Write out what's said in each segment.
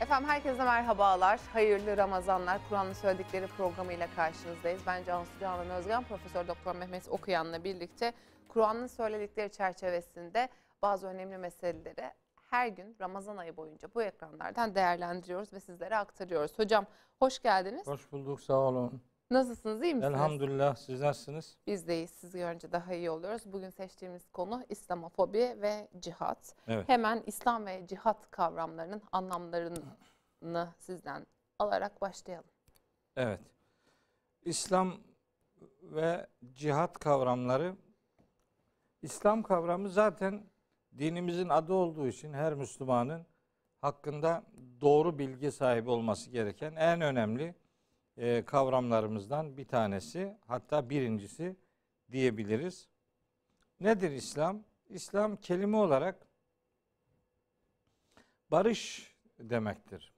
Efendim herkese merhabalar. Hayırlı Ramazanlar. Kur'an'ın söyledikleri programıyla karşınızdayız. Ben Cansu Canan Özgen, Profesör Doktor Mehmet Okuyan'la birlikte Kur'an'ın söyledikleri çerçevesinde bazı önemli meseleleri her gün Ramazan ayı boyunca bu ekranlardan değerlendiriyoruz ve sizlere aktarıyoruz. Hocam hoş geldiniz. Hoş bulduk sağ olun. Nasılsınız iyi misiniz? Elhamdülillah siz nasılsınız? Biz deyiz. Sizi görünce daha iyi oluyoruz. Bugün seçtiğimiz konu İslamofobi ve cihat. Evet. Hemen İslam ve cihat kavramlarının anlamlarını sizden alarak başlayalım. Evet. İslam ve cihat kavramları İslam kavramı zaten dinimizin adı olduğu için her Müslümanın hakkında doğru bilgi sahibi olması gereken en önemli e, kavramlarımızdan bir tanesi hatta birincisi diyebiliriz. Nedir İslam? İslam kelime olarak barış demektir.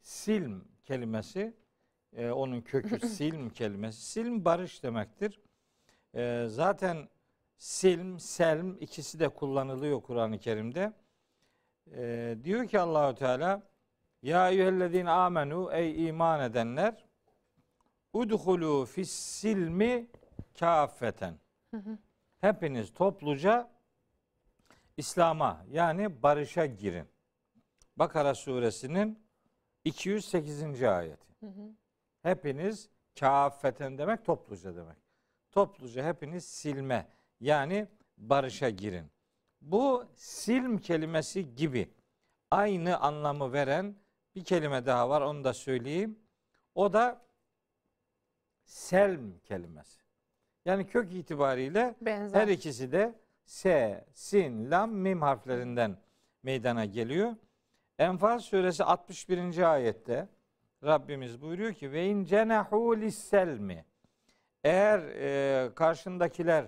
Silm kelimesi e, onun kökü silm kelimesi. Silm barış demektir. E, zaten silm, selm ikisi de kullanılıyor Kur'an-ı Kerim'de. E, diyor ki Allahü Teala Ya eyyühellezine amenu ey iman edenler udhulu fis silmi kafeten. Hepiniz topluca İslam'a yani barışa girin. Bakara suresinin 208. ayeti. Hepiniz kafeten demek topluca demek. Topluca hepiniz silme yani barışa girin. Bu silm kelimesi gibi aynı anlamı veren bir kelime daha var onu da söyleyeyim. O da selm kelimesi. Yani kök itibariyle Benzer. her ikisi de S, Sin, Lam, Mim harflerinden meydana geliyor. Enfal suresi 61. ayette Rabbimiz buyuruyor ki ve in cenahu lisselmi eğer e, karşındakiler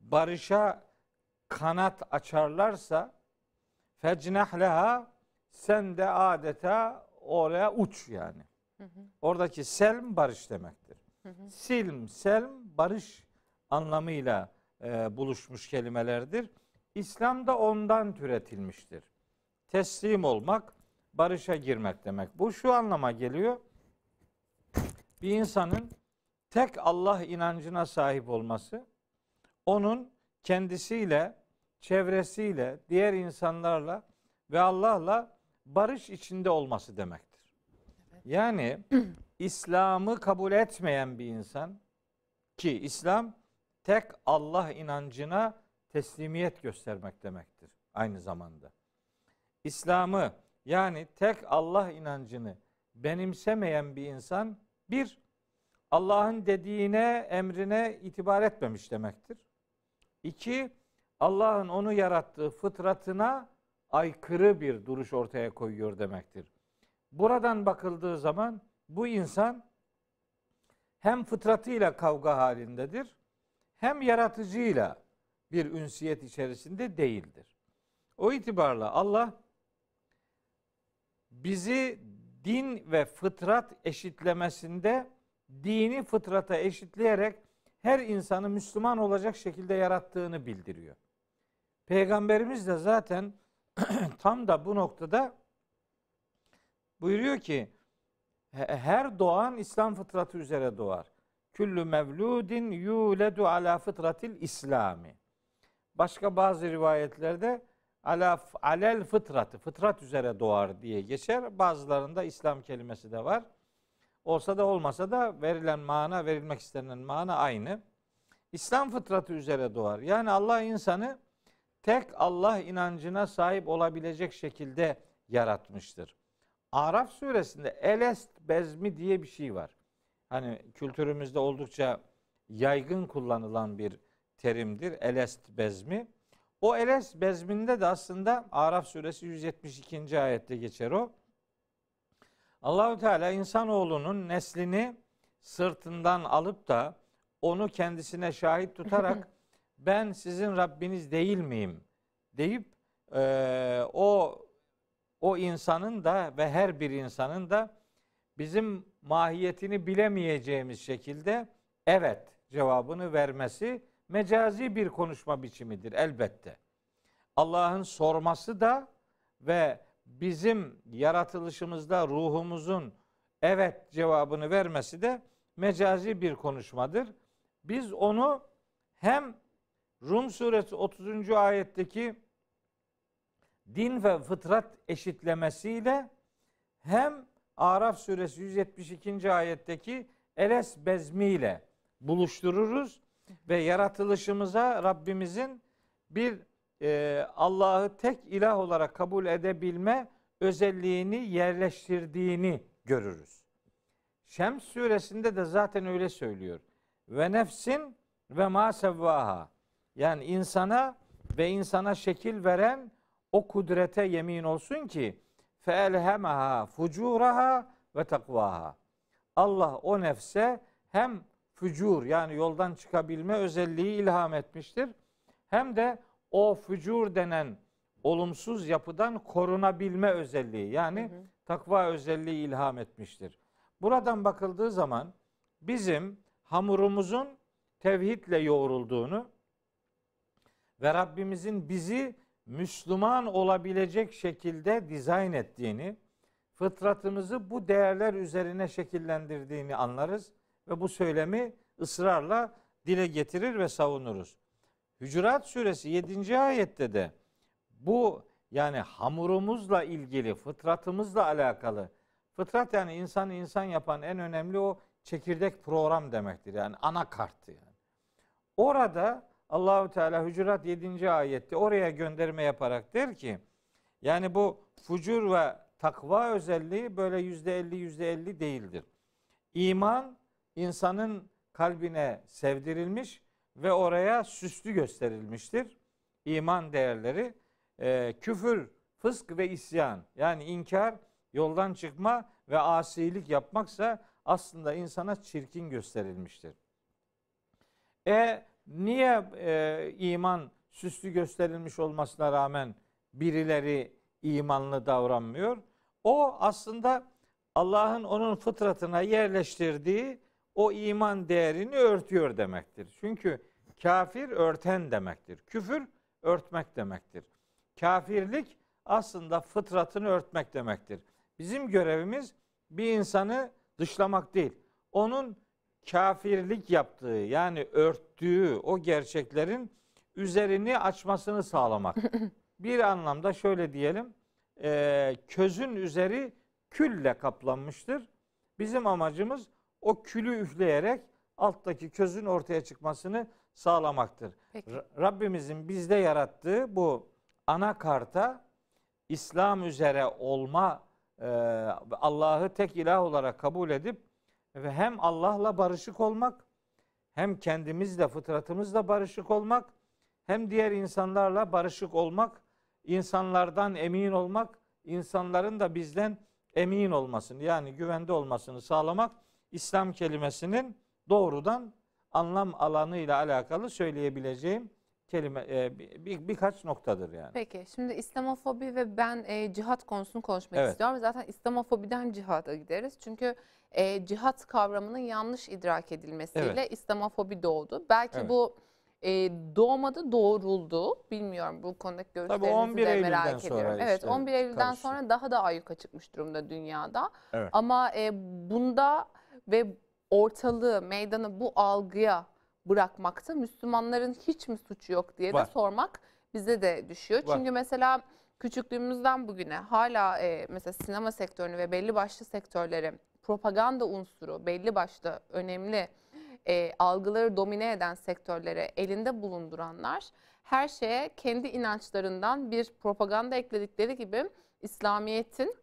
barışa kanat açarlarsa fecnah leha sen de adeta oraya uç yani. Oradaki selm barış demektir. Silm, selm barış anlamıyla e, buluşmuş kelimelerdir. İslam da ondan türetilmiştir. Teslim olmak, barışa girmek demek. Bu şu anlama geliyor. Bir insanın tek Allah inancına sahip olması, onun kendisiyle, çevresiyle, diğer insanlarla ve Allah'la barış içinde olması demektir. Yani İslam'ı kabul etmeyen bir insan ki İslam tek Allah inancına teslimiyet göstermek demektir aynı zamanda. İslam'ı yani tek Allah inancını benimsemeyen bir insan bir Allah'ın dediğine, emrine itibar etmemiş demektir. İki, Allah'ın onu yarattığı fıtratına aykırı bir duruş ortaya koyuyor demektir. Buradan bakıldığı zaman bu insan hem fıtratıyla kavga halindedir, hem yaratıcıyla bir ünsiyet içerisinde değildir. O itibarla Allah bizi din ve fıtrat eşitlemesinde dini fıtrata eşitleyerek her insanı Müslüman olacak şekilde yarattığını bildiriyor. Peygamberimiz de zaten tam da bu noktada buyuruyor ki her doğan İslam fıtratı üzere doğar. Küllü mevludin yuledu ala fıtratil İslami. Başka bazı rivayetlerde ala alel fıtratı, fıtrat üzere doğar diye geçer. Bazılarında İslam kelimesi de var. Olsa da olmasa da verilen mana, verilmek istenen mana aynı. İslam fıtratı üzere doğar. Yani Allah insanı tek Allah inancına sahip olabilecek şekilde yaratmıştır. Araf suresinde elest bezmi diye bir şey var. Hani kültürümüzde oldukça yaygın kullanılan bir terimdir. Elest bezmi. O elest bezminde de aslında Araf suresi 172. ayette geçer o. Allahu Teala insanoğlunun neslini sırtından alıp da onu kendisine şahit tutarak ben sizin Rabbiniz değil miyim deyip e, o o insanın da ve her bir insanın da bizim mahiyetini bilemeyeceğimiz şekilde evet cevabını vermesi mecazi bir konuşma biçimidir elbette. Allah'ın sorması da ve bizim yaratılışımızda ruhumuzun evet cevabını vermesi de mecazi bir konuşmadır. Biz onu hem Rum suresi 30. ayetteki din ve fıtrat eşitlemesiyle hem Araf suresi 172. ayetteki eles bezmiyle buluştururuz ve yaratılışımıza Rabbimizin bir e, Allah'ı tek ilah olarak kabul edebilme özelliğini yerleştirdiğini görürüz. Şems suresinde de zaten öyle söylüyor. Ve nefsin ve ma sevvaha. Yani insana ve insana şekil veren o kudrete yemin olsun ki feelhemaha fucuraha ve takvaha. Allah o nefse hem fücur yani yoldan çıkabilme özelliği ilham etmiştir. Hem de o fücur denen olumsuz yapıdan korunabilme özelliği yani hı hı. takva özelliği ilham etmiştir. Buradan bakıldığı zaman bizim hamurumuzun tevhidle yoğrulduğunu ve Rabbimizin bizi Müslüman olabilecek şekilde dizayn ettiğini, fıtratımızı bu değerler üzerine şekillendirdiğini anlarız ve bu söylemi ısrarla dile getirir ve savunuruz. Hücurat suresi 7. ayette de bu yani hamurumuzla ilgili, fıtratımızla alakalı. Fıtrat yani insanı insan yapan en önemli o çekirdek program demektir. Yani anakartı yani. Orada Allahu Teala Hücurat 7. ayette oraya gönderme yaparak der ki yani bu fucur ve takva özelliği böyle yüzde elli yüzde elli değildir. İman insanın kalbine sevdirilmiş ve oraya süslü gösterilmiştir. İman değerleri e, küfür, fısk ve isyan yani inkar, yoldan çıkma ve asilik yapmaksa aslında insana çirkin gösterilmiştir. E niye e, iman süslü gösterilmiş olmasına rağmen birileri imanlı davranmıyor? O aslında Allah'ın onun fıtratına yerleştirdiği o iman değerini örtüyor demektir. Çünkü kafir örten demektir. Küfür örtmek demektir. Kafirlik aslında fıtratını örtmek demektir. Bizim görevimiz bir insanı dışlamak değil. Onun kafirlik yaptığı yani örttüğü o gerçeklerin üzerini açmasını sağlamak. bir anlamda şöyle diyelim e, közün üzeri külle kaplanmıştır. Bizim amacımız o külü üfleyerek alttaki közün ortaya çıkmasını sağlamaktır. Peki. Rabbimizin bizde yarattığı bu ana karta İslam üzere olma, e, Allah'ı tek ilah olarak kabul edip ve hem Allah'la barışık olmak, hem kendimizle, fıtratımızla barışık olmak, hem diğer insanlarla barışık olmak, insanlardan emin olmak, insanların da bizden emin olmasını yani güvende olmasını sağlamak İslam kelimesinin doğrudan anlam alanı ile alakalı söyleyebileceğim kelime e, bir, birkaç noktadır yani. Peki şimdi İslamofobi ve ben e, cihat konusunu konuşmak evet. istiyorum. Zaten İslamofobiden cihada gideriz. Çünkü e, cihat kavramının yanlış idrak edilmesiyle evet. İslamofobi doğdu. Belki evet. bu e, doğmadı doğruldu. Bilmiyorum bu konudaki görüşlerinizi de merak ediyorum. Işte evet 11 Eylül'den karıştı. sonra daha da ayyuka çıkmış durumda dünyada. Evet. Ama e, bunda ve ortalığı, meydanı bu algıya bırakmakta Müslümanların hiç mi suçu yok diye Var. de sormak bize de düşüyor. Var. Çünkü mesela küçüklüğümüzden bugüne hala e, mesela sinema sektörünü ve belli başlı sektörleri propaganda unsuru belli başlı önemli e, algıları domine eden sektörlere elinde bulunduranlar her şeye kendi inançlarından bir propaganda ekledikleri gibi İslamiyet'in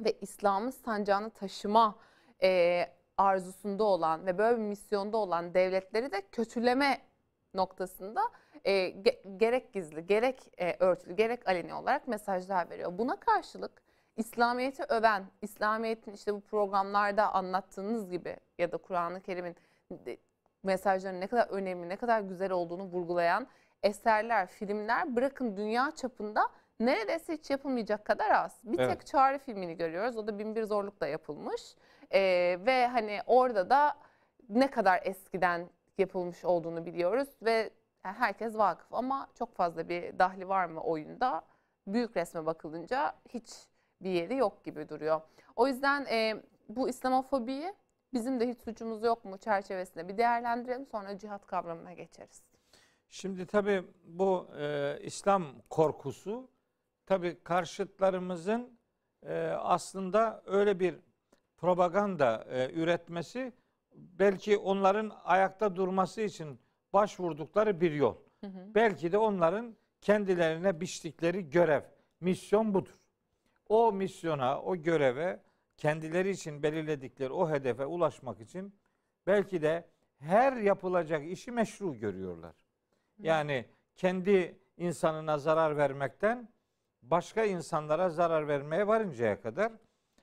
ve İslam'ın sancağını taşıma e, arzusunda olan ve böyle bir misyonda olan devletleri de kötüleme noktasında e, ge gerek gizli, gerek e, örtülü, gerek aleni olarak mesajlar veriyor. Buna karşılık İslamiyet'i öven, İslamiyet'in işte bu programlarda anlattığınız gibi ya da Kur'an-ı Kerim'in mesajlarının ne kadar önemli, ne kadar güzel olduğunu vurgulayan eserler, filmler bırakın dünya çapında neredeyse hiç yapılmayacak kadar az. Bir evet. tek çağrı filmini görüyoruz. O da binbir zorlukla yapılmış. Ee, ve hani orada da ne kadar eskiden yapılmış olduğunu biliyoruz ve herkes vakıf ama çok fazla bir dahli var mı oyunda? Büyük resme bakılınca hiç bir yeri yok gibi duruyor. O yüzden e, bu İslamofobiyi bizim de hiç suçumuz yok mu çerçevesinde bir değerlendirelim sonra cihat kavramına geçeriz. Şimdi tabii bu e, İslam korkusu tabii karşıtlarımızın e, aslında öyle bir propaganda e, üretmesi belki onların ayakta durması için başvurdukları bir yol. Hı hı. Belki de onların kendilerine biçtikleri görev, misyon budur. O misyona, o göreve, kendileri için belirledikleri o hedefe ulaşmak için belki de her yapılacak işi meşru görüyorlar. Yani kendi insanına zarar vermekten başka insanlara zarar vermeye varıncaya kadar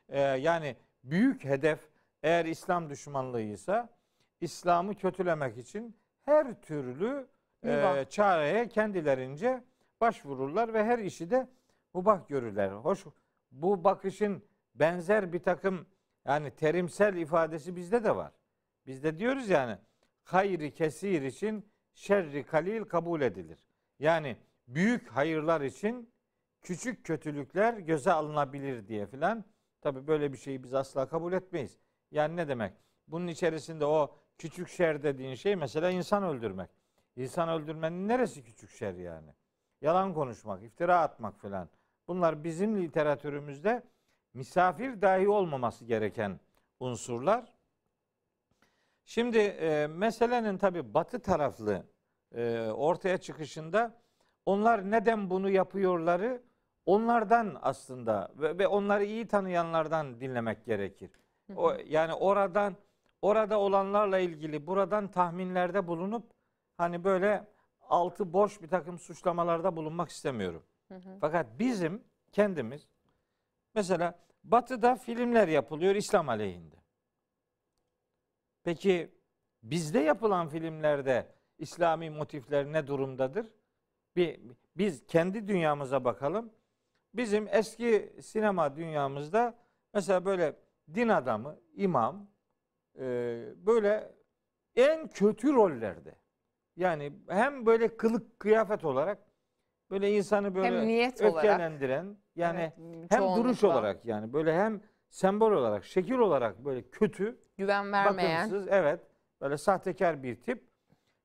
e, yani büyük hedef eğer İslam düşmanlığıysa İslam'ı kötülemek için her türlü e, çareye kendilerince başvururlar ve her işi de mubah görürler. Hoş bu bakışın benzer bir takım yani terimsel ifadesi bizde de var. Bizde diyoruz yani hayri kesir için şerri kalil kabul edilir. Yani büyük hayırlar için küçük kötülükler göze alınabilir diye filan. Tabi böyle bir şeyi biz asla kabul etmeyiz. Yani ne demek? Bunun içerisinde o küçük şer dediğin şey mesela insan öldürmek. İnsan öldürmenin neresi küçük şer yani? Yalan konuşmak, iftira atmak filan. Bunlar bizim literatürümüzde misafir dahi olmaması gereken unsurlar. Şimdi e, meselenin tabi batı taraflı e, ortaya çıkışında onlar neden bunu yapıyorları onlardan aslında ve, ve onları iyi tanıyanlardan dinlemek gerekir. O yani oradan orada olanlarla ilgili buradan tahminlerde bulunup hani böyle altı boş bir takım suçlamalarda bulunmak istemiyorum. Hı hı. Fakat bizim kendimiz mesela Batı'da filmler yapılıyor İslam aleyhinde. Peki bizde yapılan filmlerde İslami motifler ne durumdadır? Bir, biz kendi dünyamıza bakalım. Bizim eski sinema dünyamızda mesela böyle din adamı, imam e, böyle en kötü rollerde. Yani hem böyle kılık kıyafet olarak böyle insanı böyle Hem niyet olarak. öfkelendiren yani Evet, hem duruş olarak yani böyle hem sembol olarak, şekil olarak böyle kötü, güven vermeyen. bakımsız, evet böyle sahtekar bir tip.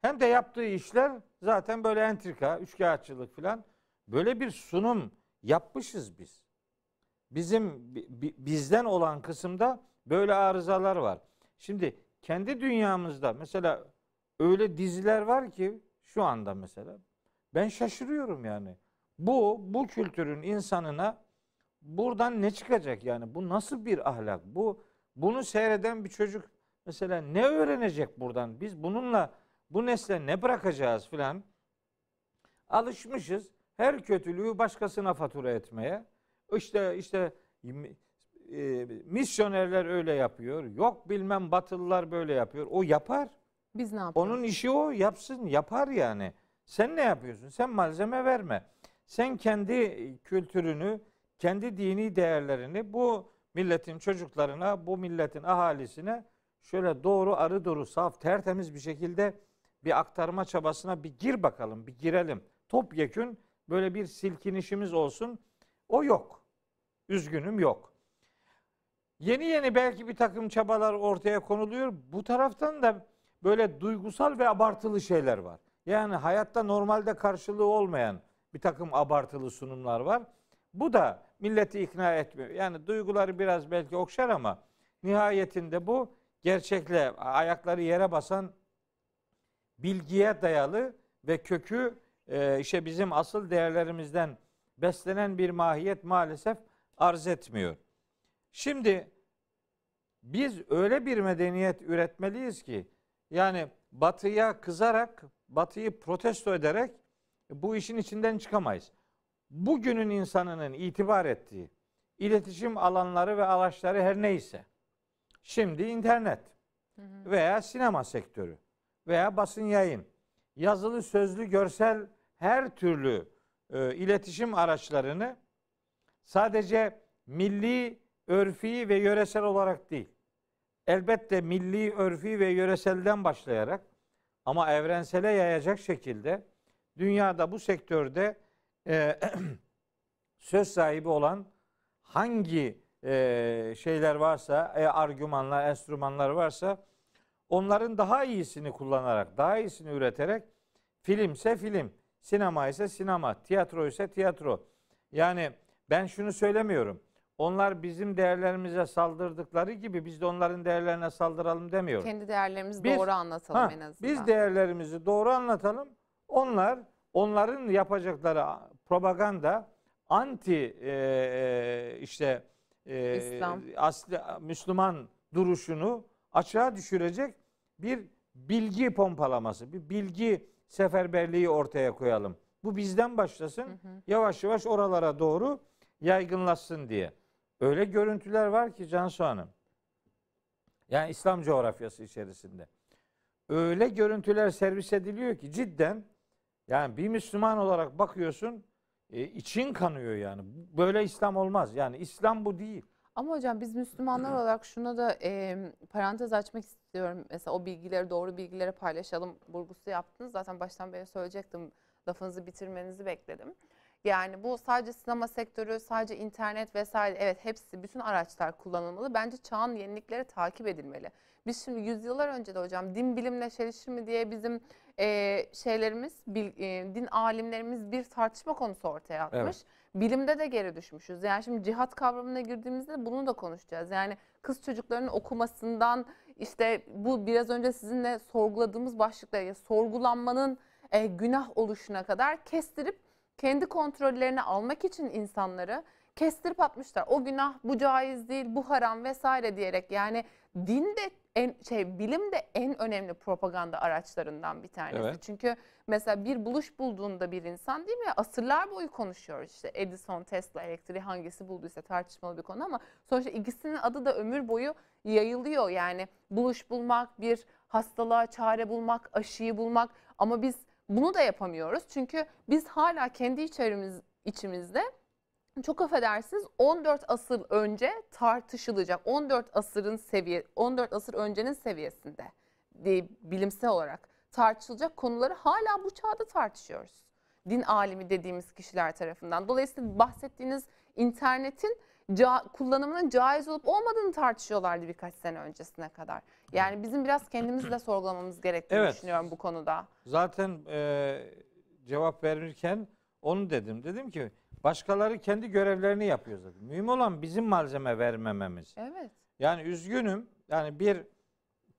Hem de yaptığı işler zaten böyle entrika, üçkağıtçılık falan. Böyle bir sunum yapmışız biz. Bizim bi- bi- bizden olan kısımda böyle arızalar var. Şimdi kendi dünyamızda mesela öyle diziler var ki şu anda mesela ben şaşırıyorum yani. Bu bu kültürün insanına buradan ne çıkacak yani? Bu nasıl bir ahlak? Bu bunu seyreden bir çocuk mesela ne öğrenecek buradan? Biz bununla bu nesle ne bırakacağız filan? Alışmışız her kötülüğü başkasına fatura etmeye. İşte işte e, misyonerler öyle yapıyor. Yok bilmem batılılar böyle yapıyor. O yapar. Biz ne yapıyoruz? Onun işi o yapsın yapar yani. Sen ne yapıyorsun? Sen malzeme verme. Sen kendi kültürünü, kendi dini değerlerini bu milletin çocuklarına, bu milletin ahalisine şöyle doğru, arı doğru, saf, tertemiz bir şekilde bir aktarma çabasına bir gir bakalım, bir girelim. Topyekün böyle bir silkinişimiz olsun. O yok. Üzgünüm yok. Yeni yeni belki bir takım çabalar ortaya konuluyor. Bu taraftan da böyle duygusal ve abartılı şeyler var. Yani hayatta normalde karşılığı olmayan bir takım abartılı sunumlar var. Bu da milleti ikna etmiyor. Yani duyguları biraz belki okşar ama nihayetinde bu gerçekle ayakları yere basan bilgiye dayalı ve kökü e, işte bizim asıl değerlerimizden beslenen bir mahiyet maalesef arz etmiyor. Şimdi biz öyle bir medeniyet üretmeliyiz ki yani batıya kızarak, batıyı protesto ederek bu işin içinden çıkamayız. Bugünün insanının itibar ettiği iletişim alanları ve araçları her neyse. Şimdi internet veya sinema sektörü veya basın yayın, yazılı, sözlü, görsel her türlü e, iletişim araçlarını sadece milli, örfi ve yöresel olarak değil. Elbette milli, örfi ve yöreselden başlayarak ama evrensele yayacak şekilde dünyada bu sektörde e, söz sahibi olan hangi e, şeyler varsa, e, argümanlar, enstrümanlar varsa onların daha iyisini kullanarak, daha iyisini üreterek filmse film, sinema ise sinema, tiyatro ise tiyatro. Yani ben şunu söylemiyorum. Onlar bizim değerlerimize saldırdıkları gibi biz de onların değerlerine saldıralım demiyorum. Kendi değerlerimizi Biz- doğru anlatalım Ha, en azından. Biz değerlerimizi doğru anlatalım. Onlar onların yapacakları propaganda anti e, e, işte e, İslam. asli Müslüman duruşunu açığa düşürecek bir bilgi pompalaması, bir bilgi seferberliği ortaya koyalım. Bu bizden başlasın. Hı hı. Yavaş yavaş oralara doğru yaygınlaşsın diye. Öyle görüntüler var ki Cansu Hanım. Yani İslam coğrafyası içerisinde. Öyle görüntüler servis ediliyor ki cidden yani bir Müslüman olarak bakıyorsun e, için kanıyor yani. Böyle İslam olmaz. Yani İslam bu değil. Ama hocam biz Müslümanlar olarak şuna da e, parantez açmak istiyorum. Mesela o bilgileri doğru bilgileri paylaşalım vurgusu yaptınız. Zaten baştan beri söyleyecektim. Lafınızı bitirmenizi bekledim. Yani bu sadece sinema sektörü, sadece internet vesaire evet hepsi bütün araçlar kullanılmalı. Bence çağın yenilikleri takip edilmeli. Biz şimdi yüzyıllar önce de hocam din bilimle çelişir mi diye bizim e, şeylerimiz, bil- e, din alimlerimiz bir tartışma konusu ortaya atmış. Evet. Bilimde de geri düşmüşüz. Yani şimdi cihat kavramına girdiğimizde bunu da konuşacağız. Yani kız çocuklarının okumasından işte bu biraz önce sizinle sorguladığımız başlıklar ya sorgulanmanın e, günah oluşuna kadar kestirip kendi kontrollerine almak için insanları kestirip atmışlar. O günah, bu caiz değil, bu haram vesaire diyerek yani din de en şey bilim de en önemli propaganda araçlarından bir tanesi. Evet. Çünkü mesela bir buluş bulduğunda bir insan değil mi? Asırlar boyu konuşuyoruz işte Edison, Tesla, elektriği hangisi bulduysa tartışmalı bir konu ama sonuçta ikisinin adı da ömür boyu yayılıyor. Yani buluş bulmak, bir hastalığa çare bulmak, aşıyı bulmak ama biz bunu da yapamıyoruz. Çünkü biz hala kendi içerimiz, içimizde çok affedersiniz 14 asır önce tartışılacak 14 asırın seviye 14 asır öncenin seviyesinde diye bilimsel olarak tartışılacak konuları hala bu çağda tartışıyoruz. Din alimi dediğimiz kişiler tarafından. Dolayısıyla bahsettiğiniz internetin ca- kullanımının caiz olup olmadığını tartışıyorlardı birkaç sene öncesine kadar. Yani bizim biraz kendimizi de sorgulamamız gerektiğini Evet. düşünüyorum bu konuda. Zaten e, cevap verirken onu dedim. Dedim ki başkaları kendi görevlerini yapıyor zaten. Mühim olan bizim malzeme vermememiz. Evet. Yani üzgünüm. Yani bir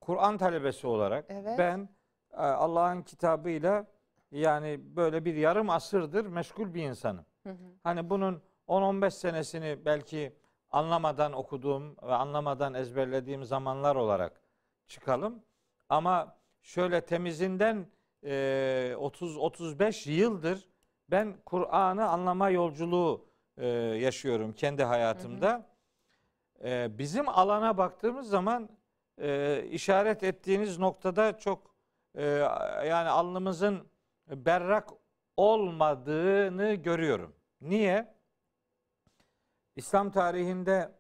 Kur'an talebesi olarak Evet. ben e, Allah'ın kitabıyla yani böyle bir yarım asırdır meşgul bir insanım. Hı hı. Hani bunun 10-15 senesini belki anlamadan okuduğum ve anlamadan ezberlediğim zamanlar olarak çıkalım. Ama şöyle temizinden e, 30-35 yıldır ben Kur'an'ı anlama yolculuğu e, yaşıyorum kendi hayatımda. E, bizim alana baktığımız zaman e, işaret ettiğiniz noktada çok e, yani alnımızın berrak olmadığını görüyorum. Niye? İslam tarihinde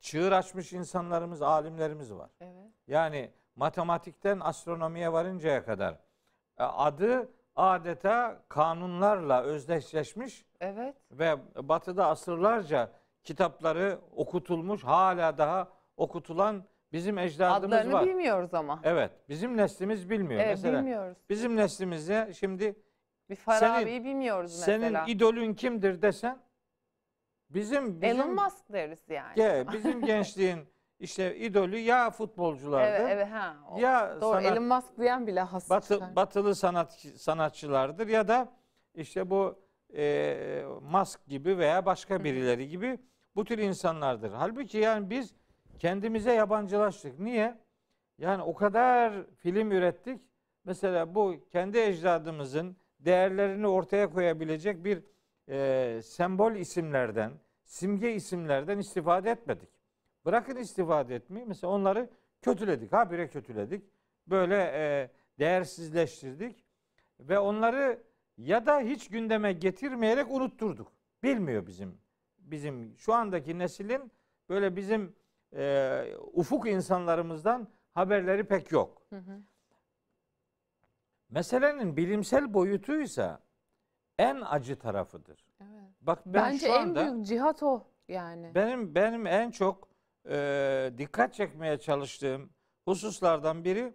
çığır açmış insanlarımız, alimlerimiz var. Evet. Yani matematikten astronomiye varıncaya kadar e, adı adeta kanunlarla özdeşleşmiş Evet. ve batıda asırlarca kitapları okutulmuş, hala daha okutulan bizim ecdadımız Adlarını var. bilmiyoruz ama. Evet, bizim neslimiz bilmiyor. Evet, Mesela bilmiyoruz. bizim neslimizde şimdi Bir Farabi'yi bilmiyoruz senin mesela. idolün kimdir desen bizim bizim Elon Musk deriz yani. Ge- bizim gençliğin işte idolü ya futbolculardı Evet, evet ha. o- ya Doğru. sanat- Elon Musk diyen bile has batı, batılı sanat sanatçılardır ya da işte bu e, Musk gibi veya başka birileri gibi bu tür insanlardır. Halbuki yani biz kendimize yabancılaştık. Niye? Yani o kadar film ürettik. Mesela bu kendi ecdadımızın değerlerini ortaya koyabilecek bir e, sembol isimlerden, simge isimlerden istifade etmedik. Bırakın istifade etmeyi. Mesela onları kötüledik. Habire kötüledik. Böyle e, değersizleştirdik. Ve onları ya da hiç gündeme getirmeyerek unutturduk. Bilmiyor bizim bizim şu andaki neslin böyle bizim e, ufuk insanlarımızdan haberleri pek yok. Hı hı. Meselenin bilimsel boyutuysa en acı tarafıdır. Evet. Bak ben Bence şu en anda büyük cihat o. Yani. Benim benim en çok e, dikkat çekmeye çalıştığım hususlardan biri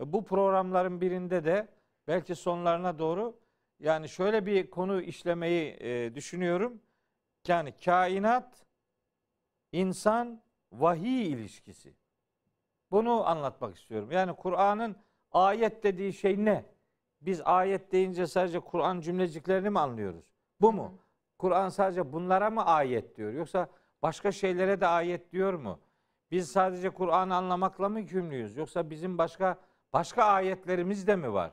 e, bu programların birinde de belki sonlarına doğru yani şöyle bir konu işlemeyi e, düşünüyorum. Yani kainat, insan, vahiy ilişkisi. Bunu anlatmak istiyorum. Yani Kur'an'ın ayet dediği şey ne? Biz ayet deyince sadece Kur'an cümleciklerini mi anlıyoruz? Bu mu? Kur'an sadece bunlara mı ayet diyor? Yoksa başka şeylere de ayet diyor mu? Biz sadece Kur'an'ı anlamakla mı yükümlüyüz? Yoksa bizim başka başka ayetlerimiz de mi var?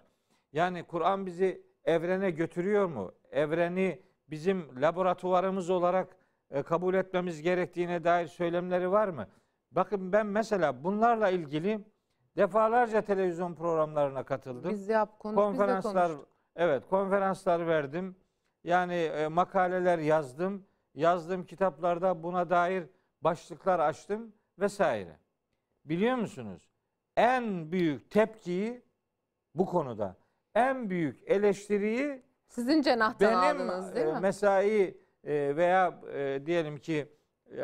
Yani Kur'an bizi evrene götürüyor mu? Evreni bizim laboratuvarımız olarak e, kabul etmemiz gerektiğine dair söylemleri var mı? Bakın ben mesela bunlarla ilgili defalarca televizyon programlarına katıldım. Biz yap konuş biz de konferanslar konuştuk. evet konferanslar verdim. Yani e, makaleler yazdım. Yazdığım kitaplarda buna dair başlıklar açtım vesaire. Biliyor musunuz? En büyük tepkiyi bu konuda en büyük eleştiriyi Sizin cenahtan benim aldınız değil e, mi? mesai e, veya e, diyelim ki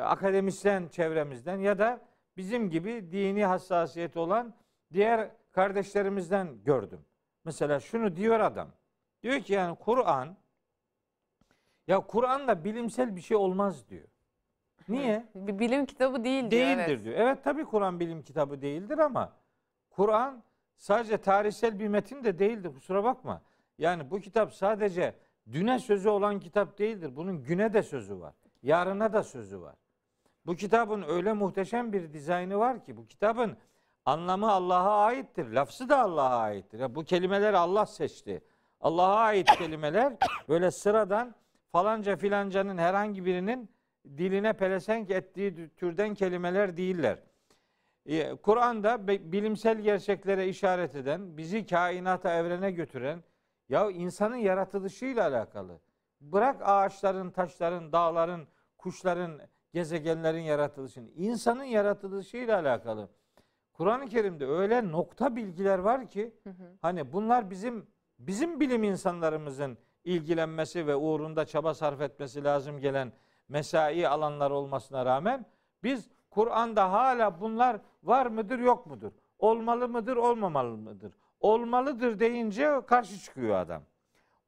akademisyen çevremizden ya da bizim gibi dini hassasiyeti olan diğer kardeşlerimizden gördüm. Mesela şunu diyor adam. Diyor ki yani Kur'an ya Kur'an'da bilimsel bir şey olmaz diyor. Niye? Bir bilim kitabı değil diyor. Değildir evet. diyor. Evet tabii Kur'an bilim kitabı değildir ama Kur'an sadece tarihsel bir metin de değildir. Kusura bakma. Yani bu kitap sadece düne sözü olan kitap değildir. Bunun güne de sözü var. Yarına da sözü var. Bu kitabın öyle muhteşem bir dizaynı var ki bu kitabın anlamı Allah'a aittir. Lafzı da Allah'a aittir. Ya bu kelimeleri Allah seçti. Allah'a ait kelimeler böyle sıradan falanca filancanın herhangi birinin diline pelesenk ettiği türden kelimeler değiller. Ee, Kur'an'da bilimsel gerçeklere işaret eden, bizi kainata, evrene götüren, ya insanın yaratılışıyla alakalı. Bırak ağaçların, taşların, dağların, kuşların, gezegenlerin yaratılışını, insanın yaratılışıyla alakalı. Kur'an-ı Kerim'de öyle nokta bilgiler var ki, hani bunlar bizim bizim bilim insanlarımızın ilgilenmesi ve uğrunda çaba sarf etmesi lazım gelen mesai alanlar olmasına rağmen biz Kur'an'da hala bunlar var mıdır yok mudur? Olmalı mıdır olmamalı mıdır? Olmalıdır deyince karşı çıkıyor adam.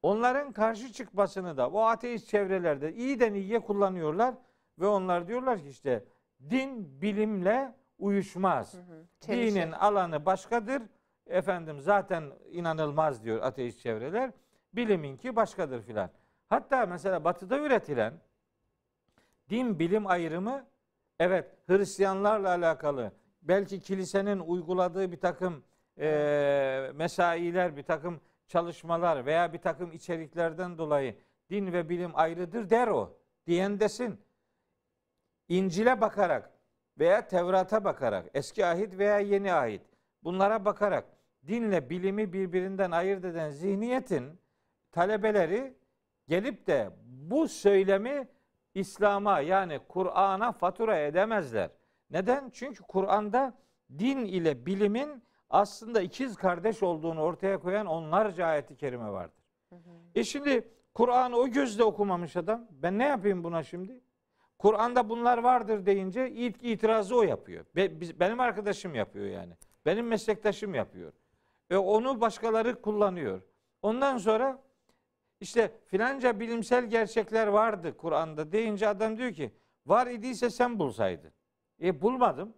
Onların karşı çıkmasını da o ateist çevrelerde iyiden iyiye kullanıyorlar ve onlar diyorlar ki işte din bilimle uyuşmaz. Çelişir. Dinin alanı başkadır. Efendim zaten inanılmaz diyor ateist çevreler. Biliminki başkadır filan. Hatta mesela batıda üretilen din bilim ayrımı evet Hristiyanlarla alakalı belki kilisenin uyguladığı bir takım e, mesailer, bir takım çalışmalar veya bir takım içeriklerden dolayı din ve bilim ayrıdır der o. Diyen desin. İncil'e bakarak veya Tevrat'a bakarak, eski ahit veya yeni ahit bunlara bakarak dinle bilimi birbirinden ayırt eden zihniyetin talebeleri gelip de bu söylemi İslam'a yani Kur'an'a fatura edemezler. Neden? Çünkü Kur'an'da din ile bilimin aslında ikiz kardeş olduğunu ortaya koyan onlarca ayeti kerime vardır. E şimdi Kur'an'ı o gözle okumamış adam. Ben ne yapayım buna şimdi? Kur'an'da bunlar vardır deyince ilk itirazı o yapıyor. Be- biz- benim arkadaşım yapıyor yani. Benim meslektaşım yapıyor. Ve onu başkaları kullanıyor. Ondan sonra işte filanca bilimsel gerçekler vardı Kur'an'da deyince adam diyor ki var idiyse sen bulsaydın. E bulmadım.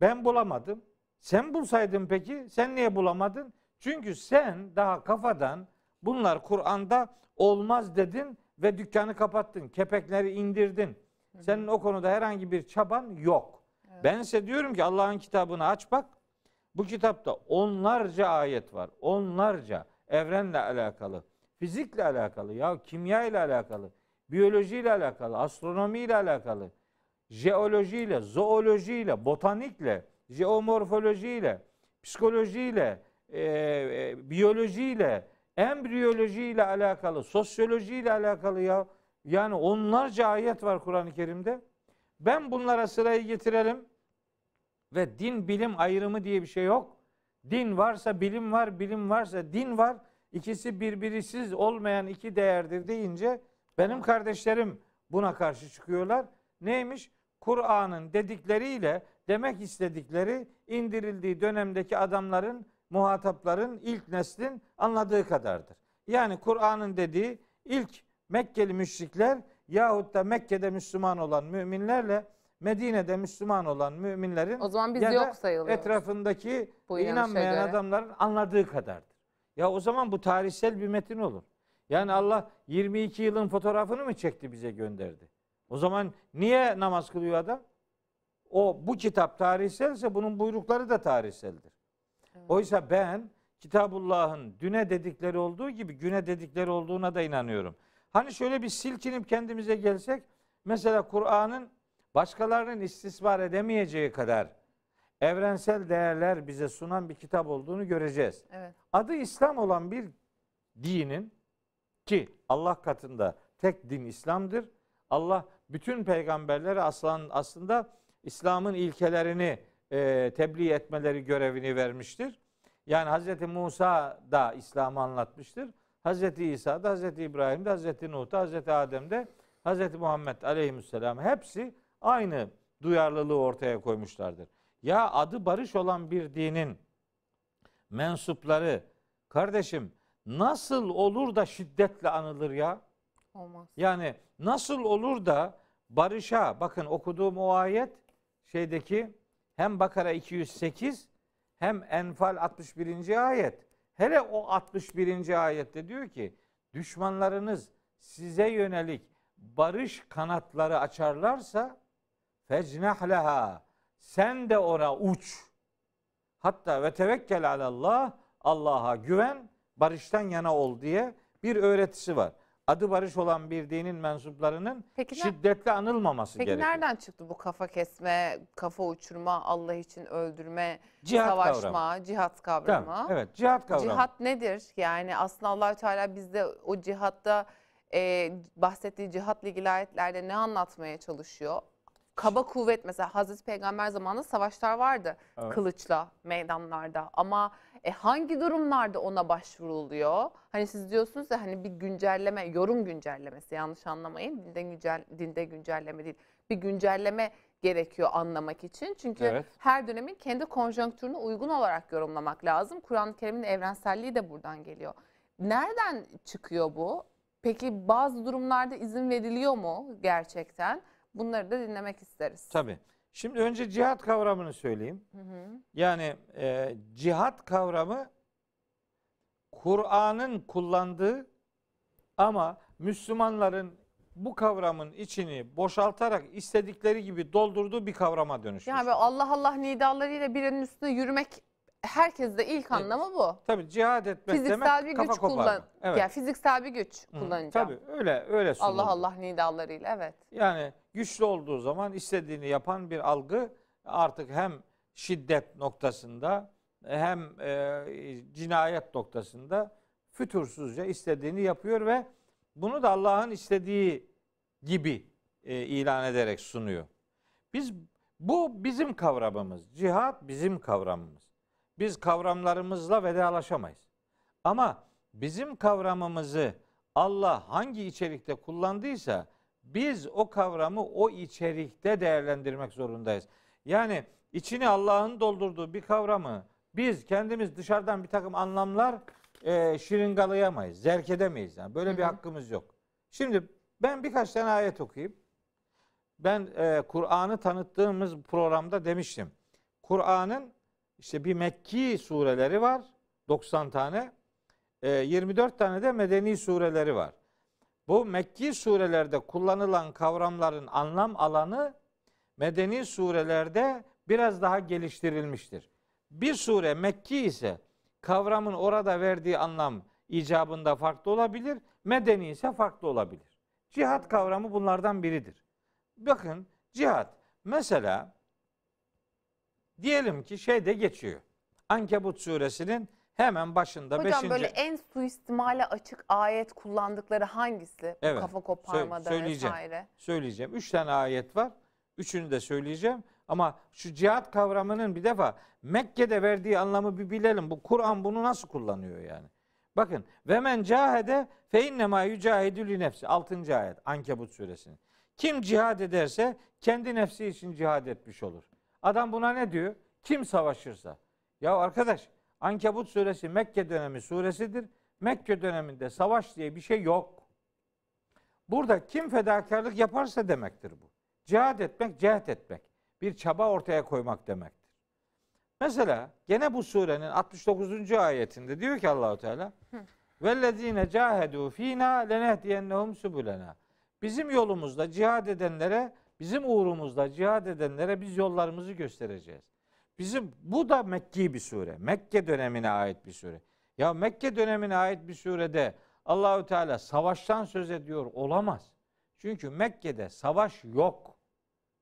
Ben bulamadım. Sen bulsaydın peki sen niye bulamadın? Çünkü sen daha kafadan bunlar Kur'an'da olmaz dedin ve dükkanı kapattın. Kepekleri indirdin. Senin o konuda herhangi bir çaban yok. Ben size diyorum ki Allah'ın kitabını aç bak. Bu kitapta onlarca ayet var. Onlarca evrenle alakalı, fizikle alakalı, ya kimya ile alakalı, biyolojiyle alakalı, astronomiyle alakalı, jeolojiyle, zoolojiyle, botanikle, jeomorfolojiyle, psikolojiyle, e, e, biyolojiyle, embriyolojiyle alakalı, sosyolojiyle alakalı ya. Yani onlarca ayet var Kur'an-ı Kerim'de. Ben bunlara sırayı getirelim ve din bilim ayrımı diye bir şey yok. Din varsa bilim var, bilim varsa din var. İkisi birbirisiz olmayan iki değerdir deyince benim kardeşlerim buna karşı çıkıyorlar. Neymiş? Kur'an'ın dedikleriyle demek istedikleri indirildiği dönemdeki adamların, muhatapların, ilk neslin anladığı kadardır. Yani Kur'an'ın dediği ilk Mekkeli müşrikler yahut da Mekke'de Müslüman olan müminlerle Medine'de Müslüman olan müminlerin O zaman biz ya da yok sayılıyoruz. etrafındaki Bu inanmayan adamların anladığı kadardır. Ya o zaman bu tarihsel bir metin olur. Yani Allah 22 yılın fotoğrafını mı çekti bize gönderdi? O zaman niye namaz kılıyor adam? O bu kitap tarihselse bunun buyrukları da tarihseldir. Oysa ben Kitabullah'ın düne dedikleri olduğu gibi güne dedikleri olduğuna da inanıyorum. Hani şöyle bir silkinip kendimize gelsek mesela Kur'an'ın başkalarının istismar edemeyeceği kadar evrensel değerler bize sunan bir kitap olduğunu göreceğiz. Evet. Adı İslam olan bir dinin ki Allah katında tek din İslam'dır. Allah bütün peygamberlere aslan, aslında İslam'ın ilkelerini e, tebliğ etmeleri görevini vermiştir. Yani Hz. Musa da İslam'ı anlatmıştır. Hz. İsa da, Hz. İbrahim de, Hz. Nuh da, Hz. Adem de, Hz. Muhammed aleyhisselam hepsi aynı duyarlılığı ortaya koymuşlardır. Ya adı barış olan bir dinin mensupları kardeşim nasıl olur da şiddetle anılır ya? Olmaz. Yani nasıl olur da barışa bakın okuduğum o ayet şeydeki hem Bakara 208 hem Enfal 61. ayet. Hele o 61. ayette diyor ki düşmanlarınız size yönelik barış kanatları açarlarsa fecnah leha sen de ona uç. Hatta ve tevekkel alallah Allah'a güven barıştan yana ol diye bir öğretisi var. Adı barış olan bir dinin mensuplarının Peki, şiddetle anılmaması Peki gerekiyor. nereden çıktı bu kafa kesme, kafa uçurma, Allah için öldürme, Cihat savaşma, kavramı. cihat kavramı? Tamam, evet cihat kavramı. Cihat nedir? Yani aslında Allahü Teala bizde o cihatta e, bahsettiği cihatla ilgili ayetlerde ne anlatmaya çalışıyor? Kaba kuvvet mesela Hazreti Peygamber zamanında savaşlar vardı Evet. kılıçla meydanlarda ama e, hangi durumlarda ona başvuruluyor? Hani siz diyorsunuz ya hani bir güncelleme, yorum güncellemesi yanlış anlamayın. Dinde, güncel, dinde güncelleme değil. Bir güncelleme gerekiyor anlamak için. Çünkü Evet. her dönemin kendi konjonktürüne uygun olarak yorumlamak lazım. Kur'an-ı Kerim'in evrenselliği de buradan geliyor. Nereden çıkıyor bu? Peki bazı durumlarda izin veriliyor mu gerçekten? Bunları da dinlemek isteriz. Tabii. Şimdi önce cihat kavramını söyleyeyim. Yani e, cihat kavramı Kur'an'ın kullandığı ama Müslümanların bu kavramın içini boşaltarak istedikleri gibi doldurduğu bir kavrama dönüşmüş. Yani Allah Allah nidalarıyla birinin üstüne yürümek herkeste ilk Evet. anlamı bu. Tabii cihad etmek Fiziksel bir demek kafa güç koparma. kullan. Evet. Yani fiziksel bir güç Hı, kullanacağım. Tabii öyle öyle sunuldu. Allah Allah nidalarıyla evet. Yani güçlü olduğu zaman istediğini yapan bir algı artık hem şiddet noktasında hem e, cinayet noktasında fütursuzca istediğini yapıyor ve bunu da Allah'ın istediği gibi e, ilan ederek sunuyor. Biz bu bizim kavramımız. Cihat bizim kavramımız. Biz kavramlarımızla vedalaşamayız. Ama bizim kavramımızı Allah hangi içerikte kullandıysa biz o kavramı o içerikte değerlendirmek zorundayız. Yani içini Allah'ın doldurduğu bir kavramı biz kendimiz dışarıdan bir takım anlamlar e, şiringalayamayız, zerk edemeyiz. Yani böyle bir Hı hı. hakkımız yok. Şimdi ben birkaç tane ayet okuyayım. Ben e, Kur'an'ı tanıttığımız programda demiştim. Kur'an'ın işte bir Mekki sureleri var, 90 tane. E, 24 tane de Medeni sureleri var. Bu Mekki surelerde kullanılan kavramların anlam alanı Medeni surelerde biraz daha geliştirilmiştir. Bir sure Mekki ise kavramın orada verdiği anlam icabında farklı olabilir, medeni ise farklı olabilir. Cihat kavramı bunlardan biridir. Bakın cihat mesela diyelim ki şeyde geçiyor. Ankebut suresinin hemen başında Hocam 5. böyle en suistimale açık ayet kullandıkları hangisi? Bu Evet, kafa koparmada söyleyeceğim. vesaire. söyleyeceğim. Üç tane ayet var. Üçünü de söyleyeceğim. Ama şu cihat kavramının bir defa Mekke'de verdiği anlamı bir bilelim. Bu Kur'an bunu nasıl kullanıyor yani? Bakın ve men cahede fe innema yücahidü li nefsi. 6. ayet Ankebut suresinin. Kim cihad ederse kendi nefsi için cihad etmiş olur. Adam buna ne diyor? Kim savaşırsa. Ya arkadaş Ankebut suresi Mekke dönemi suresidir. Mekke döneminde savaş diye bir şey yok. Burada kim fedakarlık yaparsa demektir bu. Cihad etmek, cehd etmek. Bir çaba ortaya koymak demektir. Mesela gene bu surenin 69. ayetinde diyor ki Allahu Teala Vellezine cahedu fina lenehdiyennehum subulena. Bizim yolumuzda cihad edenlere, bizim uğrumuzda cihad edenlere biz yollarımızı göstereceğiz. Bizim bu da Mekki bir sure. Mekke dönemine ait bir sure. Ya Mekke dönemine ait bir surede Allahü Teala savaştan söz ediyor olamaz. Çünkü Mekke'de savaş yok.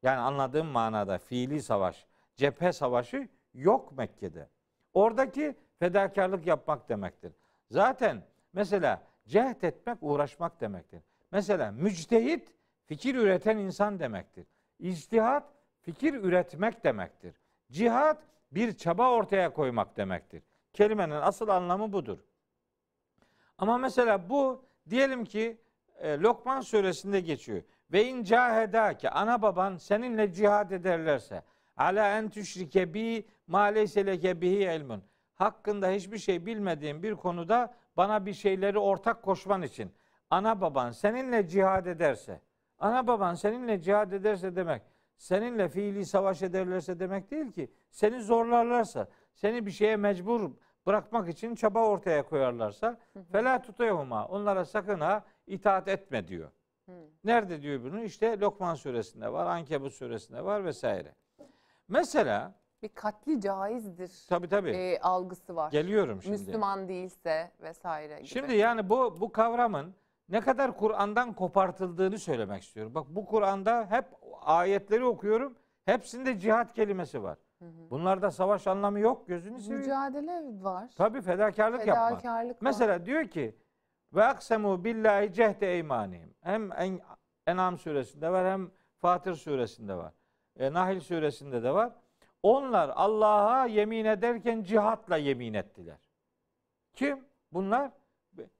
Yani anladığım manada fiili savaş, cephe savaşı yok Mekke'de. Oradaki fedakarlık yapmak demektir. Zaten mesela cehd etmek, uğraşmak demektir. Mesela müctehit fikir üreten insan demektir. İctihat fikir üretmek demektir. Cihat bir çaba ortaya koymak demektir. Kelimenin asıl anlamı budur. Ama mesela bu diyelim ki e, Lokman suresinde geçiyor. Ve in cahedake ana baban seninle cihad ederlerse ala en tüşrike bi ma leyse leke bihi ilmun. Hakkında hiçbir şey bilmediğin bir konuda bana bir şeyleri ortak koşman için ana baban seninle cihad ederse ana baban seninle cihad ederse demek seninle fiili savaş ederlerse demek değil ki seni zorlarlarsa seni bir şeye mecbur bırakmak için çaba ortaya koyarlarsa fela tutayhuma onlara sakın ha itaat etme diyor. Nerede diyor bunu? İşte Lokman suresinde var, Ankebut suresinde var vesaire. Mesela Bir katli caizdir tabi tabi e, algısı var. geliyorum şimdi. Müslüman değilse vesaire gibi. Şimdi yani bu bu kavramın ne kadar Kur'an'dan kopartıldığını söylemek istiyorum. Bak bu Kur'an'da hep ayetleri okuyorum. Hepsinde cihat kelimesi var. Bunlarda savaş anlamı yok. Gözünü seveyim. Mücadele var. Tabii fedakarlık yapmak. Fedakarlık var. Mesela diyor ki ve aksemu billahi cehde eymanihim. Hem en, En'am suresinde var hem Fatır suresinde var. E, Nahil suresinde de var. Onlar Allah'a yemin ederken cihatla yemin ettiler. Kim? Bunlar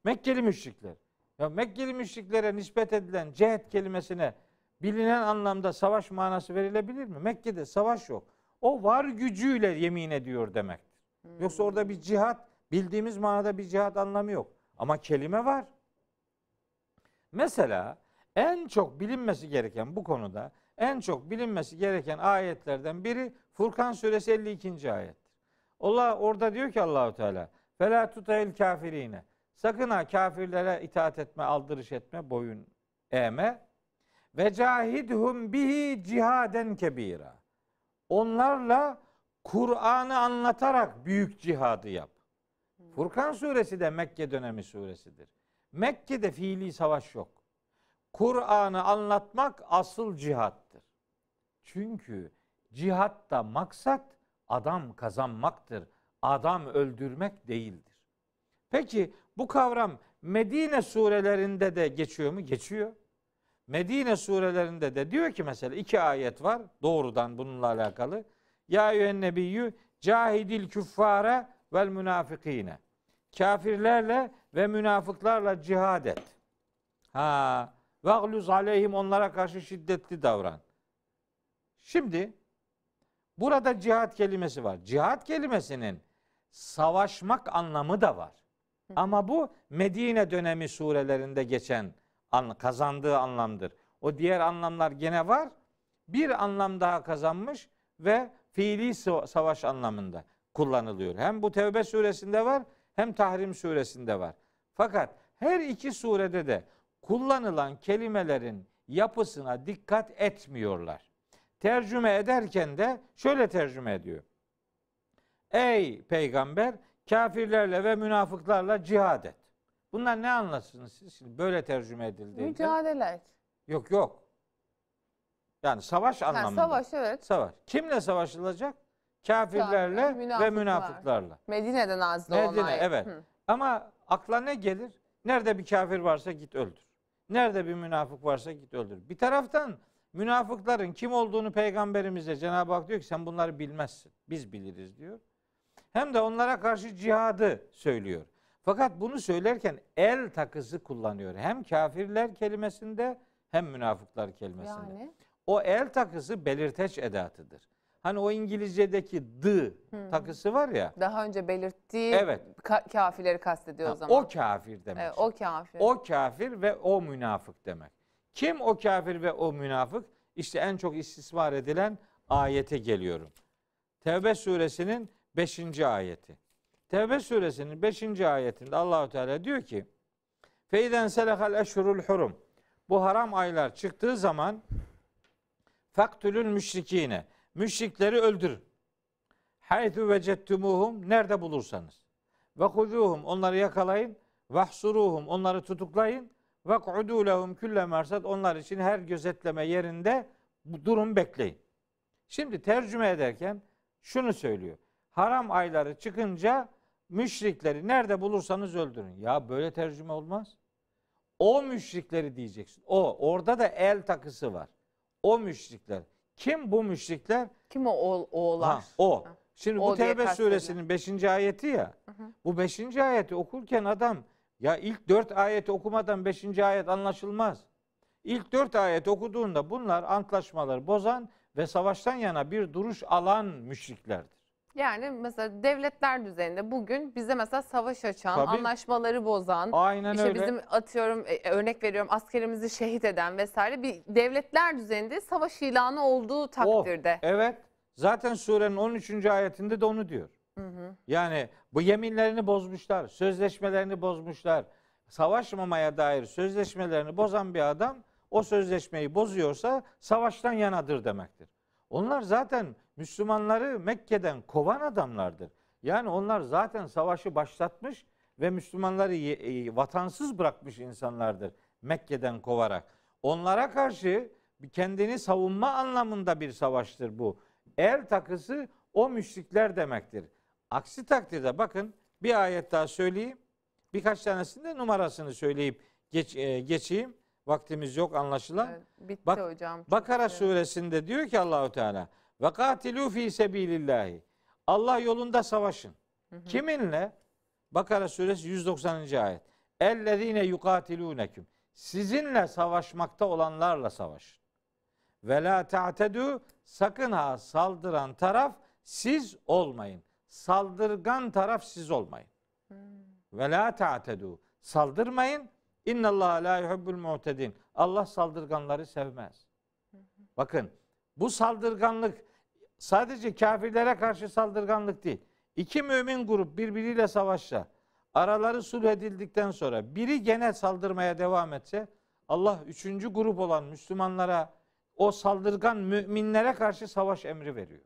Mekkeli müşrikler. Ya Mekkeli müşriklere nispet edilen cehet kelimesine bilinen anlamda savaş manası verilebilir mi? Mekke'de savaş yok. O var gücüyle yemin ediyor demektir. Yoksa orada bir cihat, bildiğimiz manada bir cihat anlamı yok. Ama kelime var. Mesela en çok bilinmesi gereken bu konuda en çok bilinmesi gereken ayetlerden biri Furkan suresi 52. ayettir. Allah orada diyor ki Allahu Teala Fela tutayil kafirine. Sakın ha kafirlere itaat etme, aldırış etme, boyun eğme. Ve cahidhum bihi cihaden kebira. Onlarla Kur'an'ı anlatarak büyük cihadı yap. Furkan suresi de Mekke dönemi suresidir. Mekke'de fiili savaş yok. Kur'an'ı anlatmak asıl cihattır. Çünkü cihatta maksat adam kazanmaktır. Adam öldürmek değildir. Peki bu kavram Medine surelerinde de geçiyor mu? Geçiyor. Medine surelerinde de diyor ki mesela iki ayet var doğrudan bununla alakalı. Ya eyyühen nebiyyü cahidil küffara vel münafikine. Kafirlerle ve münafıklarla cihad et. Ha, vagluz aleyhim onlara karşı şiddetli davran. Şimdi burada cihat kelimesi var. Cihat kelimesinin savaşmak anlamı da var. Ama bu Medine dönemi surelerinde geçen kazandığı anlamdır. O diğer anlamlar gene var. Bir anlam daha kazanmış ve fiili savaş anlamında kullanılıyor. Hem bu Tevbe suresinde var hem Tahrim suresinde var. Fakat her iki surede de kullanılan kelimelerin yapısına dikkat etmiyorlar. Tercüme ederken de şöyle tercüme ediyor. Ey peygamber kafirlerle ve münafıklarla cihad et. Bunlar ne anlasınız siz? Şimdi böyle tercüme edildiğinde. Mücadele et. Yok yok. Yani savaş Ha, anlamında. savaş evet. Savaş. Kimle savaşılacak? Kafirlerle Kafir, ve münafıklar. münafıklarla. Medine'de nazil olan Medine ayet. evet. Hı. Ama akla ne gelir? Nerede bir kafir varsa git öldür. Nerede bir münafık varsa git öldür. Bir taraftan münafıkların kim olduğunu peygamberimize Cenab-ı Hak diyor ki sen bunları bilmezsin. Biz biliriz diyor. Hem de onlara karşı cihadı söylüyor. Fakat bunu söylerken el takısı kullanıyor. Hem kafirler kelimesinde hem münafıklar kelimesinde. Yani O el takısı belirteç edatıdır. Hani o İngilizce'deki the takısı var ya. daha önce belirttiği Evet. ka- kafirleri kastediyor ha, o zaman. o kafir demek. Evet, o kafir. O kafir ve o münafık demek. Kim o kafir ve o münafık? İşte en çok istismar edilen ayete geliyorum. Tevbe suresinin 5. ayeti. Tevbe suresinin 5. ayetinde Allahu Teala diyor ki: "Feyden selahal eşhurul hurum." Bu haram aylar çıktığı zaman faktulül müşrikine. Müşrikleri öldürün. Haythu vecettumuhum nerede bulursanız. Ve huzuhum onları yakalayın. Vahsuruhum onları tutuklayın. Ve ku'udu lehum külle mersat onlar için her gözetleme yerinde bu durum bekleyin. Şimdi tercüme ederken şunu söylüyor. Haram ayları çıkınca müşrikleri nerede bulursanız öldürün. Ya böyle tercüme olmaz. O müşrikleri diyeceksin. O orada da el takısı var. O müşrikler. Kim bu müşrikler? Kim o oğ- oğullar? Ha, o. Ha. Şimdi O bu Tevbe suresinin 5. ayeti ya. Hı hı. Bu 5. ayeti okurken adam ya ilk 4 ayeti okumadan 5. ayet anlaşılmaz. İlk 4 ayet okuduğunda bunlar antlaşmaları bozan ve savaştan yana bir duruş alan müşriklerdir. Yani mesela devletler düzeyinde bugün bize mesela savaş açan, Tabii. anlaşmaları bozan, Aynen işte öyle. bizim atıyorum e, örnek veriyorum askerimizi şehit eden vesaire bir devletler düzeyinde savaş ilanı olduğu O, takdirde. evet. Zaten surenin 13. ayetinde de onu diyor. Hı hı. Yani bu yeminlerini bozmuşlar, sözleşmelerini bozmuşlar. Savaşmamaya dair sözleşmelerini bozan bir adam o sözleşmeyi bozuyorsa savaştan yanadır demektir. Onlar zaten Müslümanları Mekke'den kovan adamlardır. Yani onlar zaten savaşı başlatmış ve Müslümanları e, vatansız bırakmış insanlardır Mekke'den kovarak. Onlara karşı kendini savunma anlamında bir savaştır bu. El takısı o müşrikler demektir. Aksi takdirde bakın bir ayet daha söyleyeyim. Birkaç tanesinde numarasını söyleyip geç, e, geçeyim. Vaktimiz yok anlaşılan. Evet, bitti Bak- hocam. Bakara güzel. suresinde diyor ki Allahu Teala ve katilu fi sebilillahi. Allah yolunda savaşın. Kiminle? Bakara suresi 190. ayet. Ellezine yukatilunekum. Sizinle savaşmakta olanlarla savaşın. Ve la ta'tedu sakın ha saldıran taraf siz olmayın. Saldırgan taraf siz olmayın. Ve la ta'tedu. Saldırmayın. İnnallâhe la yuhibbul mu'tedin. Allah saldırganları sevmez. Bakın bu saldırganlık sadece kafirlere karşı saldırganlık değil. İki mümin grup birbiriyle savaşsa, araları sulh edildikten sonra biri gene saldırmaya devam etse, Allah üçüncü grup olan Müslümanlara o saldırgan müminlere karşı savaş emri veriyor.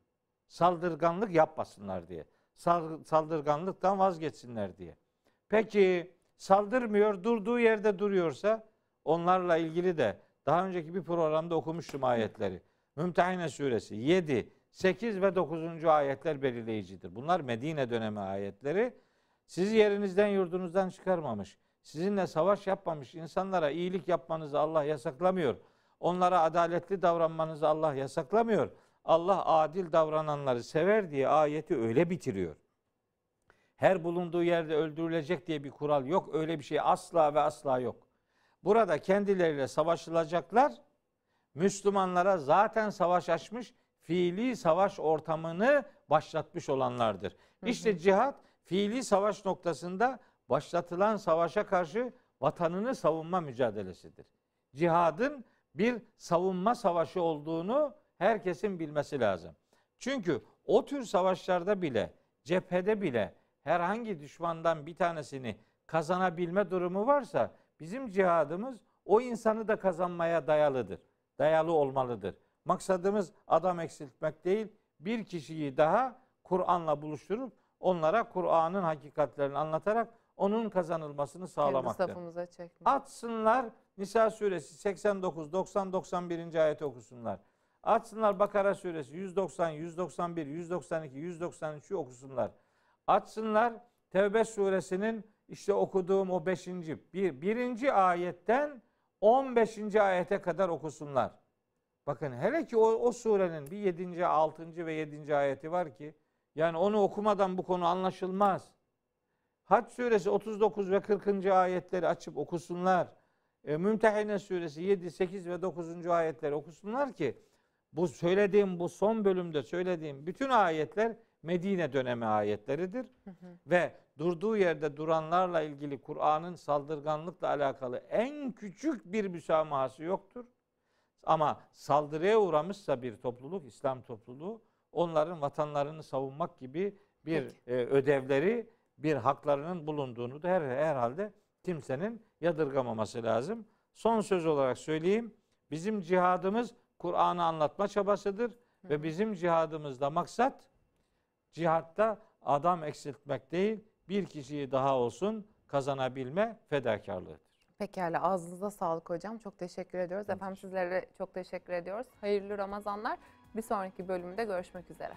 Saldırganlık yapmasınlar diye. Sal- Saldırganlıktan vazgeçsinler diye. Peki saldırmıyor, durduğu yerde duruyorsa onlarla ilgili de daha önceki bir programda okumuştum ayetleri. Mümtehine suresi 7, 8 ve 9. ayetler belirleyicidir. Bunlar Medine dönemi ayetleri. Sizi yerinizden yurdunuzdan çıkarmamış, sizinle savaş yapmamış insanlara iyilik yapmanızı Allah yasaklamıyor. Onlara adaletli davranmanızı Allah yasaklamıyor. Allah adil davrananları sever diye ayeti öyle bitiriyor. Her bulunduğu yerde öldürülecek diye bir kural yok. Öyle bir şey asla ve asla yok. Burada kendileriyle savaşılacaklar. Müslümanlara zaten savaş açmış, fiili savaş ortamını başlatmış olanlardır. İşte cihat fiili savaş noktasında başlatılan savaşa karşı vatanını savunma mücadelesidir. Cihadın bir savunma savaşı olduğunu herkesin bilmesi lazım. Çünkü o tür savaşlarda bile, cephede bile herhangi düşmandan bir tanesini kazanabilme durumu varsa bizim cihadımız o insanı da kazanmaya dayalıdır. Dayalı olmalıdır. Maksadımız adam eksiltmek değil, bir kişiyi daha Kur'an'la buluşturup onlara Kur'an'ın hakikatlerini anlatarak onun kazanılmasını sağlamaktır. safımıza çekmek. Atsınlar Nisa suresi 89, 90, 91. ayet okusunlar. Açsınlar Bakara suresi 190, 191, 192, 193'ü okusunlar. Açsınlar Tevbe suresinin işte okuduğum o 5. Bir, birinci ayetten 15. ayete kadar okusunlar. Bakın hele ki o, o surenin bir 7. 6. ve 7. ayeti var ki yani onu okumadan bu konu anlaşılmaz. Hac suresi 39 ve 40. ayetleri açıp okusunlar. e, Mümtehine suresi 7, 8 ve 9. ayetleri okusunlar ki bu söylediğim bu son bölümde söylediğim bütün ayetler Medine dönemi ayetleridir. Ve durduğu yerde duranlarla ilgili Kur'an'ın saldırganlıkla alakalı en küçük bir müsamahası yoktur. Ama saldırıya uğramışsa bir topluluk, İslam topluluğu onların vatanlarını savunmak gibi bir e, ödevleri, bir haklarının bulunduğunu da her, herhalde kimsenin yadırgamaması lazım. Son söz olarak söyleyeyim. Bizim cihadımız Kur'an'ı anlatma çabasıdır ve bizim cihadımızda maksat cihatta adam eksiltmek değil, bir kişiyi daha olsun kazanabilme fedakarlığıdır. Pekala ağzınıza sağlık hocam. Çok teşekkür ediyoruz. Efendim sizlere çok teşekkür ediyoruz. Hayırlı Ramazanlar. Bir sonraki bölümde görüşmek üzere.